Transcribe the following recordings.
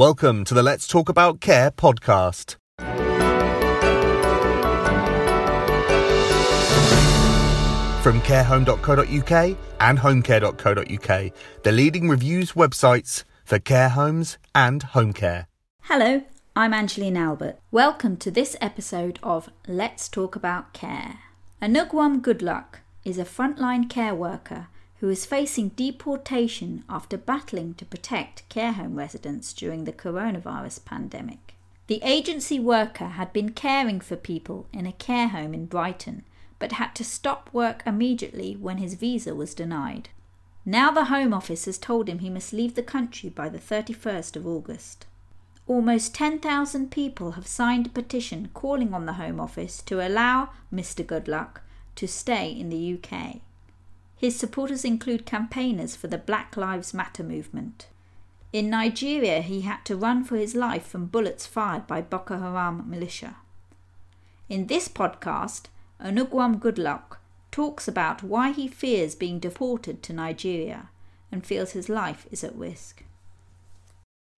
Welcome to the Let's Talk About Care podcast. From carehome.co.uk and homecare.co.uk, the leading reviews websites for care homes and home care. Hello, I'm Angeline Albert. Welcome to this episode of Let's Talk About Care. Anugwam Goodluck is a frontline care worker who is facing deportation after battling to protect care home residents during the coronavirus pandemic. The agency worker had been caring for people in a care home in Brighton but had to stop work immediately when his visa was denied. Now the Home Office has told him he must leave the country by the 31st of August. Almost 10,000 people have signed a petition calling on the Home Office to allow Mr. Goodluck to stay in the UK. His supporters include campaigners for the Black Lives Matter movement. In Nigeria, he had to run for his life from bullets fired by Boko Haram militia. In this podcast, Onugwam Goodluck talks about why he fears being deported to Nigeria and feels his life is at risk.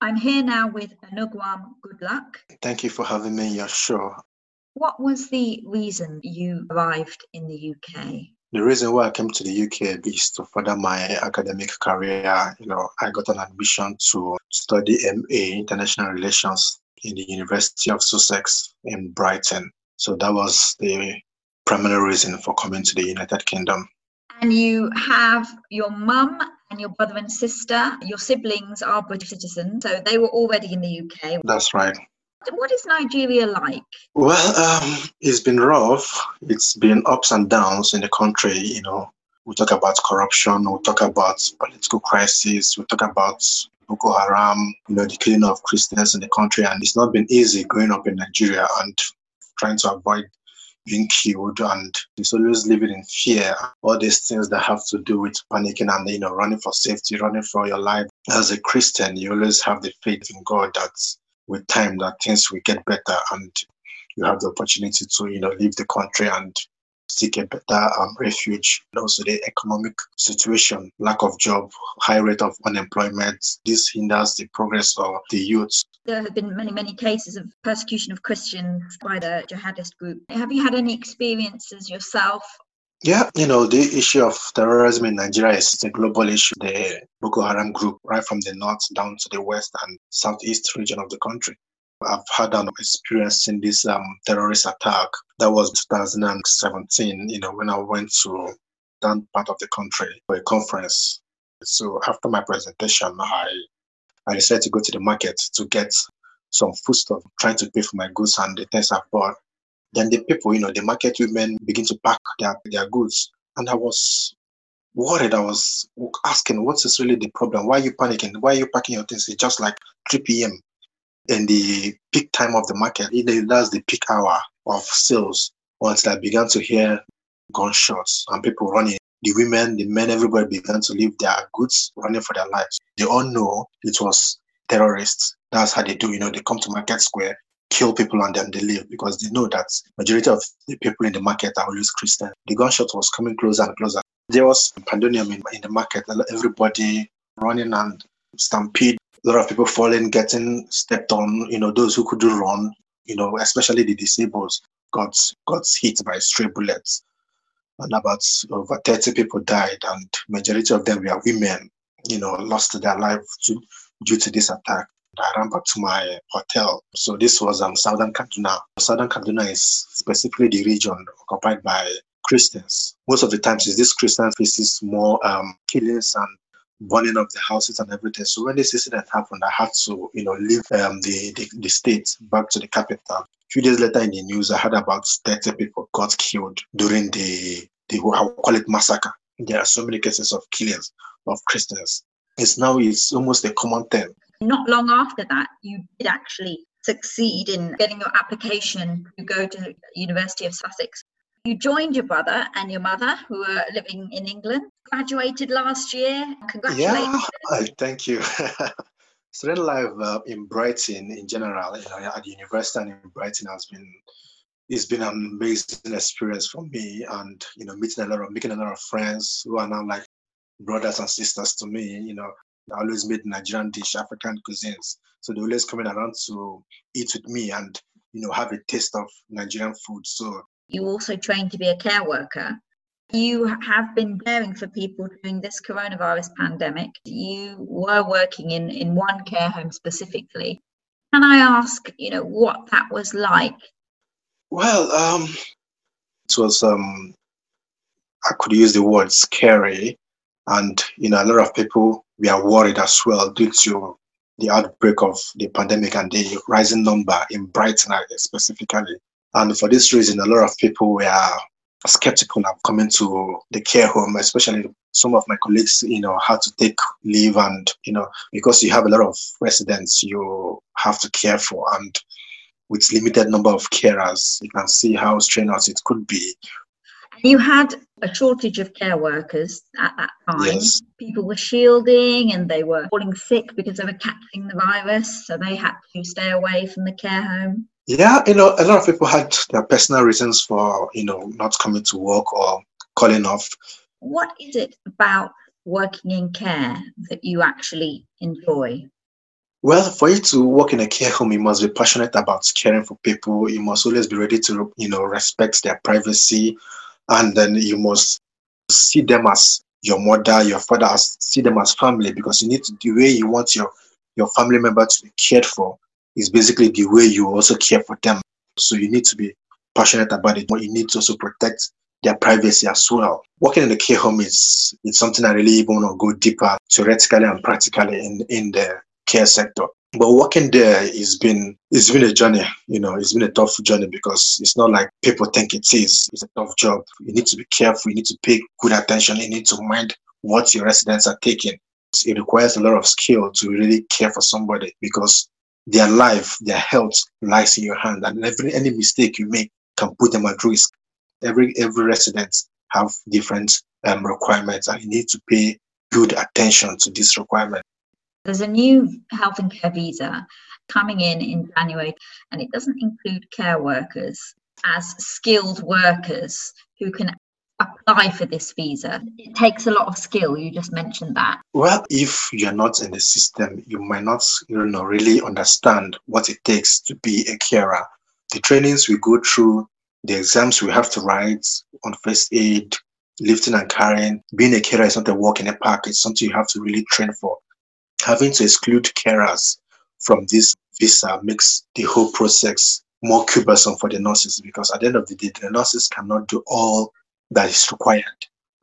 I'm here now with Onugwam Goodluck. Thank you for having me your. What was the reason you arrived in the UK? The reason why I came to the UK is to further my academic career. You know, I got an admission to study MA International Relations in the University of Sussex in Brighton. So that was the primary reason for coming to the United Kingdom. And you have your mum and your brother and sister. Your siblings are British citizens, so they were already in the UK. That's right. What is Nigeria like? Well, um, it's been rough. It's been ups and downs in the country. You know, we talk about corruption, we talk about political crisis, we talk about Boko Haram, you know, the killing of Christians in the country. And it's not been easy growing up in Nigeria and trying to avoid being killed and it's always living in fear. All these things that have to do with panicking and you know running for safety, running for your life. As a Christian, you always have the faith in God that with time that things will get better and you have the opportunity to you know leave the country and seek a better um, refuge. And also the economic situation, lack of job, high rate of unemployment. This hinders the progress of the youth. There have been many, many cases of persecution of Christians by the jihadist group. Have you had any experiences yourself yeah, you know, the issue of terrorism in Nigeria is a global issue. The Boko Haram group, right from the north down to the west and southeast region of the country. I've had an experience in this um, terrorist attack. That was 2017, you know, when I went to that part of the country for a conference. So after my presentation, I, I decided to go to the market to get some foodstuff, trying to pay for my goods and the things I bought. Then the people, you know, the market women begin to pack their, their goods. And I was worried. I was asking, what is really the problem? Why are you panicking? Why are you packing your things? It's just like 3 p.m. in the peak time of the market. That's the peak hour of sales. Once I began to hear gunshots and people running, the women, the men, everybody began to leave their goods running for their lives. They all know it was terrorists. That's how they do. You know, they come to Market Square, kill people and then they leave because they know that majority of the people in the market are always Christian. The gunshot was coming closer and closer. There was pandemonium in, in the market, everybody running and stampede, a lot of people falling, getting stepped on, you know, those who couldn't run, you know, especially the disabled got got hit by stray bullets. And about over 30 people died and majority of them were women, you know, lost their life to, due to this attack. I ran back to my hotel. So this was um, Southern Kaduna. Southern Kaduna is specifically the region occupied by Christians. Most of the times, is this Christian faces more um, killings and burning of the houses and everything. So when this incident happened, I had to, you know, leave um, the, the, the state back to the capital. A few days later in the news, I heard about 30 people got killed during the, the I call it massacre. There are so many cases of killings of Christians. It's now it's almost a common thing. Not long after that, you did actually succeed in getting your application to go to University of Sussex. You joined your brother and your mother, who were living in England. Graduated last year. Congratulations! Yeah, thank you. Student life uh, in Brighton, in general, you know, at the university and in Brighton, has been it's been an amazing experience for me, and you know, meeting a lot of making a lot of friends who are now like brothers and sisters to me. You know, I always made Nigerian dish, African cuisines. So they always coming around to eat with me and you know have a taste of Nigerian food. So you also trained to be a care worker. You have been caring for people during this coronavirus pandemic. You were working in, in one care home specifically. Can I ask, you know, what that was like? Well, um, it was um, I could use the word scary, and you know, a lot of people we are worried as well due to the outbreak of the pandemic and the rising number in Brighton uh, specifically. And for this reason, a lot of people were skeptical of coming to the care home, especially some of my colleagues, you know, had to take leave and, you know, because you have a lot of residents you have to care for. And with limited number of carers, you can see how strenuous it could be. You had a shortage of care workers at that time. Yes. People were shielding and they were falling sick because they were catching the virus, so they had to stay away from the care home. Yeah, you know, a lot of people had their personal reasons for, you know, not coming to work or calling off. What is it about working in care that you actually enjoy? Well, for you to work in a care home, you must be passionate about caring for people. You must always be ready to, you know, respect their privacy, and then you must see them as your mother, your father, as see them as family because you need to the way you want your your family member to be cared for is basically the way you also care for them. So you need to be passionate about it, but you need to also protect their privacy as well. Working in the care home is it's something I really want to go deeper theoretically and practically in, in the care sector. But working there has been it's been a journey, you know, it's been a tough journey because it's not like people think it is. It's a tough job. You need to be careful, you need to pay good attention, you need to mind what your residents are taking. It requires a lot of skill to really care for somebody because their life, their health lies in your hand, and every any mistake you make can put them at risk. Every every resident have different um, requirements, and you need to pay good attention to this requirement. There's a new health and care visa coming in in January, and it doesn't include care workers as skilled workers who can apply for this visa? It takes a lot of skill. You just mentioned that. Well, if you're not in the system, you might not you know, really understand what it takes to be a carer. The trainings we go through, the exams we have to write on first aid, lifting and carrying. Being a carer is not a walk in a park, it's something you have to really train for. Having to exclude carers from this visa makes the whole process more cumbersome for the nurses because at the end of the day, the nurses cannot do all that is required.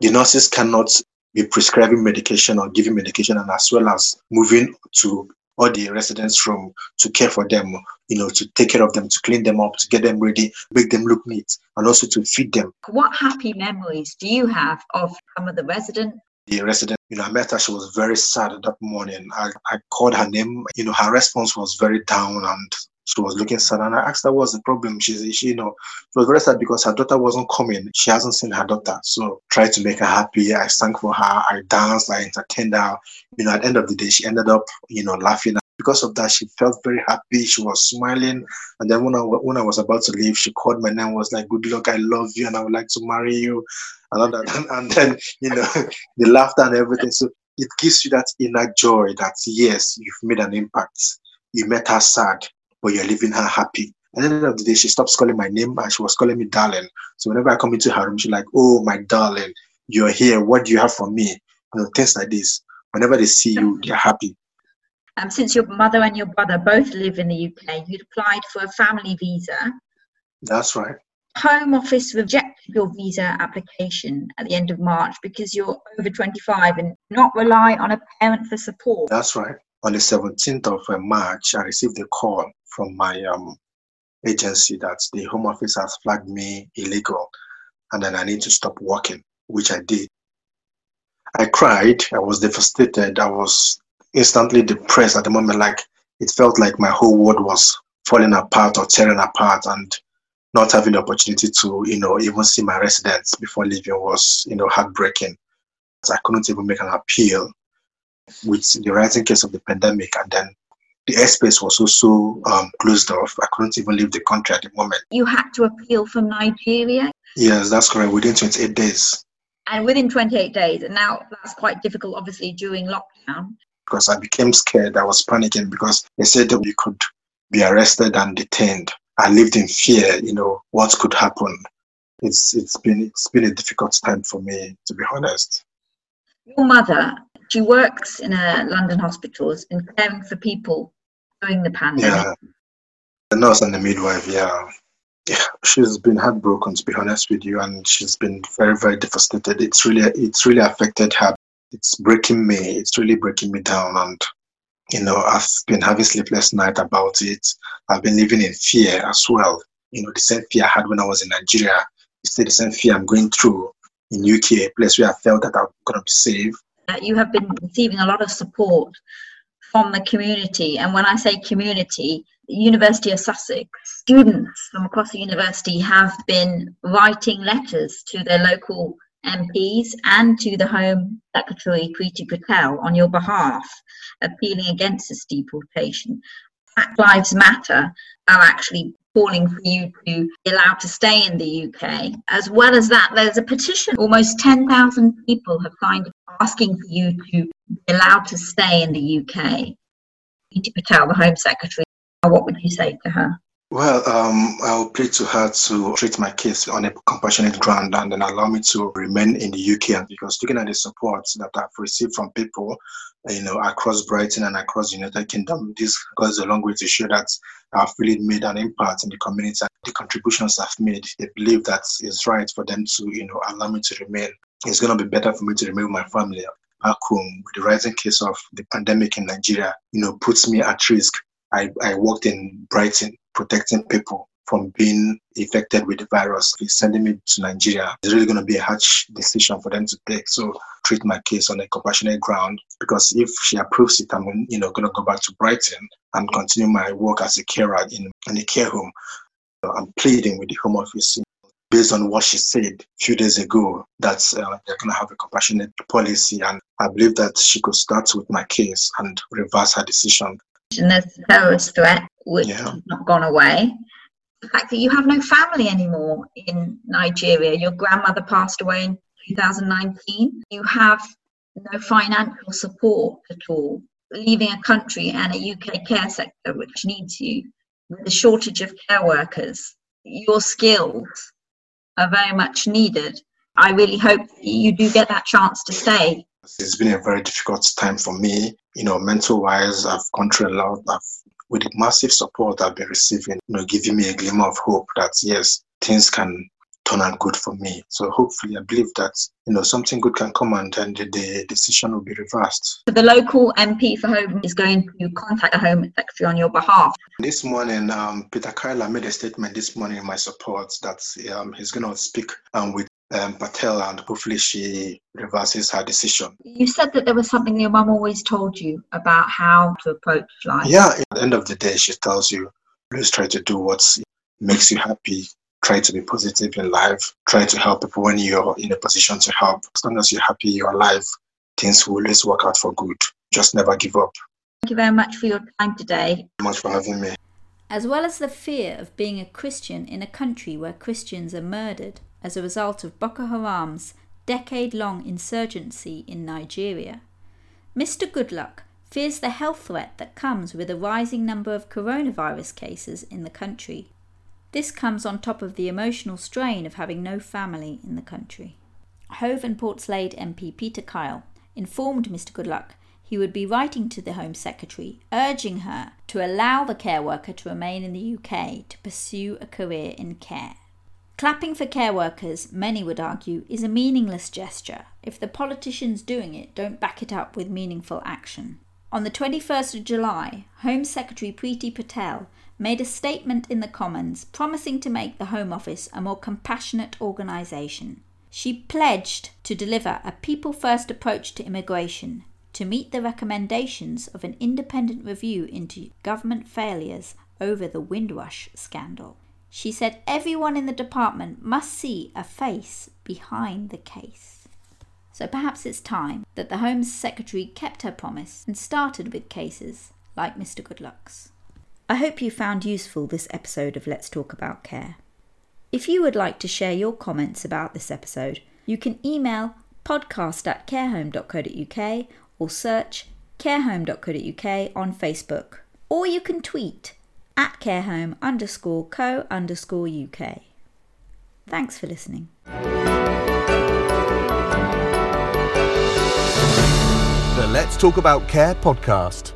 The nurses cannot be prescribing medication or giving medication and as well as moving to all the residents' room to care for them, you know, to take care of them, to clean them up, to get them ready, make them look neat, and also to feed them. What happy memories do you have of some of the residents? The resident, you know, I met her, she was very sad that morning. I, I called her name, you know, her response was very down and she was looking sad and I asked her what's the problem. She, she you know, she was very sad because her daughter wasn't coming. She hasn't seen her daughter. So tried to make her happy. I sang for her. I danced. I entertained her. You know, at the end of the day, she ended up, you know, laughing. Because of that, she felt very happy. She was smiling. And then when I, when I was about to leave, she called my name, was like, good luck, I love you, and I would like to marry you. And, that. and then, you know, the laughter and everything. So it gives you that inner joy that, yes, you've made an impact. You met her sad but you're leaving her happy. At the end of the day, she stops calling my name and she was calling me darling. So whenever I come into her room, she's like, Oh, my darling, you're here. What do you have for me? You know, things like this. Whenever they see you, they're happy. Um, since your mother and your brother both live in the UK, you'd applied for a family visa. That's right. Home Office rejected your visa application at the end of March because you're over 25 and not rely on a parent for support. That's right. On the 17th of uh, March, I received a call from my um, agency that the Home Office has flagged me illegal and then I need to stop working, which I did. I cried. I was devastated. I was instantly depressed at the moment. Like it felt like my whole world was falling apart or tearing apart, and not having the opportunity to, you know, even see my residents before leaving was, you know, heartbreaking. I couldn't even make an appeal with the rising case of the pandemic, and then the airspace was also um, closed off. I couldn't even leave the country at the moment. You had to appeal from Nigeria? Yes, that's correct, within 28 days. And within 28 days, and now that's quite difficult, obviously, during lockdown. Because I became scared. I was panicking because they said that we could be arrested and detained. I lived in fear, you know, what could happen. It's it's been it's been a difficult time for me, to be honest. Your mother, she works in a London hospitals and caring for people during the pandemic. Yeah. The nurse and the midwife, yeah. Yeah, she's been heartbroken to be honest with you, and she's been very, very devastated. It's really it's really affected her. It's breaking me. It's really breaking me down and you know, I've been having sleepless night about it. I've been living in fear as well. You know, the same fear I had when I was in Nigeria. It's the same fear I'm going through in UK, a place where I felt that I'm going to be safe. You have been receiving a lot of support from the community. And when I say community, University of Sussex students from across the university have been writing letters to their local MPs and to the Home Secretary Priti Patel on your behalf, appealing against this deportation. Black Lives Matter are actually calling for you to be allowed to stay in the UK. As well as that, there's a petition. Almost 10,000 people have signed asking for you to be allowed to stay in the UK. Priti Patel, the Home Secretary, what would you say to her? Well, um, I'll plead to her to treat my case on a compassionate ground and then allow me to remain in the UK. Because looking at the support that I've received from people, you know, across Brighton and across the United Kingdom, this goes a long way to show that I've really made an impact in the community. The contributions I've made, they believe that it's right for them to, you know, allow me to remain. It's going to be better for me to remain with my family back home. With the rising case of the pandemic in Nigeria, you know, puts me at risk. I, I worked in Brighton protecting people from being infected with the virus. He's sending me to Nigeria. It's really going to be a harsh decision for them to take. So treat my case on a compassionate ground because if she approves it, I'm you know going to go back to Brighton and continue my work as a carer in, in a care home. I'm pleading with the Home Office based on what she said a few days ago that uh, they're going to have a compassionate policy and I believe that she could start with my case and reverse her decision. And there's a terrorist threat which yeah. has not gone away. The fact that you have no family anymore in Nigeria, your grandmother passed away in 2019, you have no financial support at all, leaving a country and a UK care sector which needs you with a shortage of care workers. Your skills are very much needed. I really hope you do get that chance to stay. It's been a very difficult time for me. You know, mental wise, I've gone through a lot. I've with the massive support I've been receiving, you know, giving me a glimmer of hope that yes, things can turn out good for me. So hopefully, I believe that you know something good can come and then the, the decision will be reversed. So the local MP for Hove is going to contact the Home Secretary on your behalf. This morning, um, Peter Kyle made a statement this morning in my support that um, he's going to speak um, with um, Patel and hopefully she reverses her decision. You said that there was something your mum always told you about how to approach life. Yeah, at the end of the day, she tells you always try to do what makes you happy. Try to be positive in life. Try to help people when you're in a position to help. As long as you're happy, you're alive, things will always work out for good. Just never give up. Thank you very much for your time today. Thank Very much for having me. As well as the fear of being a Christian in a country where Christians are murdered, as a result of Boko Haram's decade long insurgency in Nigeria. Mr. Goodluck fears the health threat that comes with a rising number of coronavirus cases in the country. This comes on top of the emotional strain of having no family in the country. Hove and Portslade MP Peter Kyle informed Mr. Goodluck he would be writing to the Home Secretary urging her to allow the care worker to remain in the UK to pursue a career in care. Clapping for care workers, many would argue, is a meaningless gesture if the politicians doing it don't back it up with meaningful action. On the 21st of July, Home Secretary Priti Patel made a statement in the Commons promising to make the Home Office a more compassionate organisation. She pledged to deliver a people first approach to immigration to meet the recommendations of an independent review into government failures over the Windrush scandal. She said everyone in the department must see a face behind the case. So perhaps it's time that the Home Secretary kept her promise and started with cases like Mr. Goodluck's. I hope you found useful this episode of Let's Talk About Care. If you would like to share your comments about this episode, you can email podcast at carehome.co.uk or search carehome.co.uk on Facebook, or you can tweet at carehome underscore co underscore UK. Thanks for listening. The Let's Talk About Care podcast.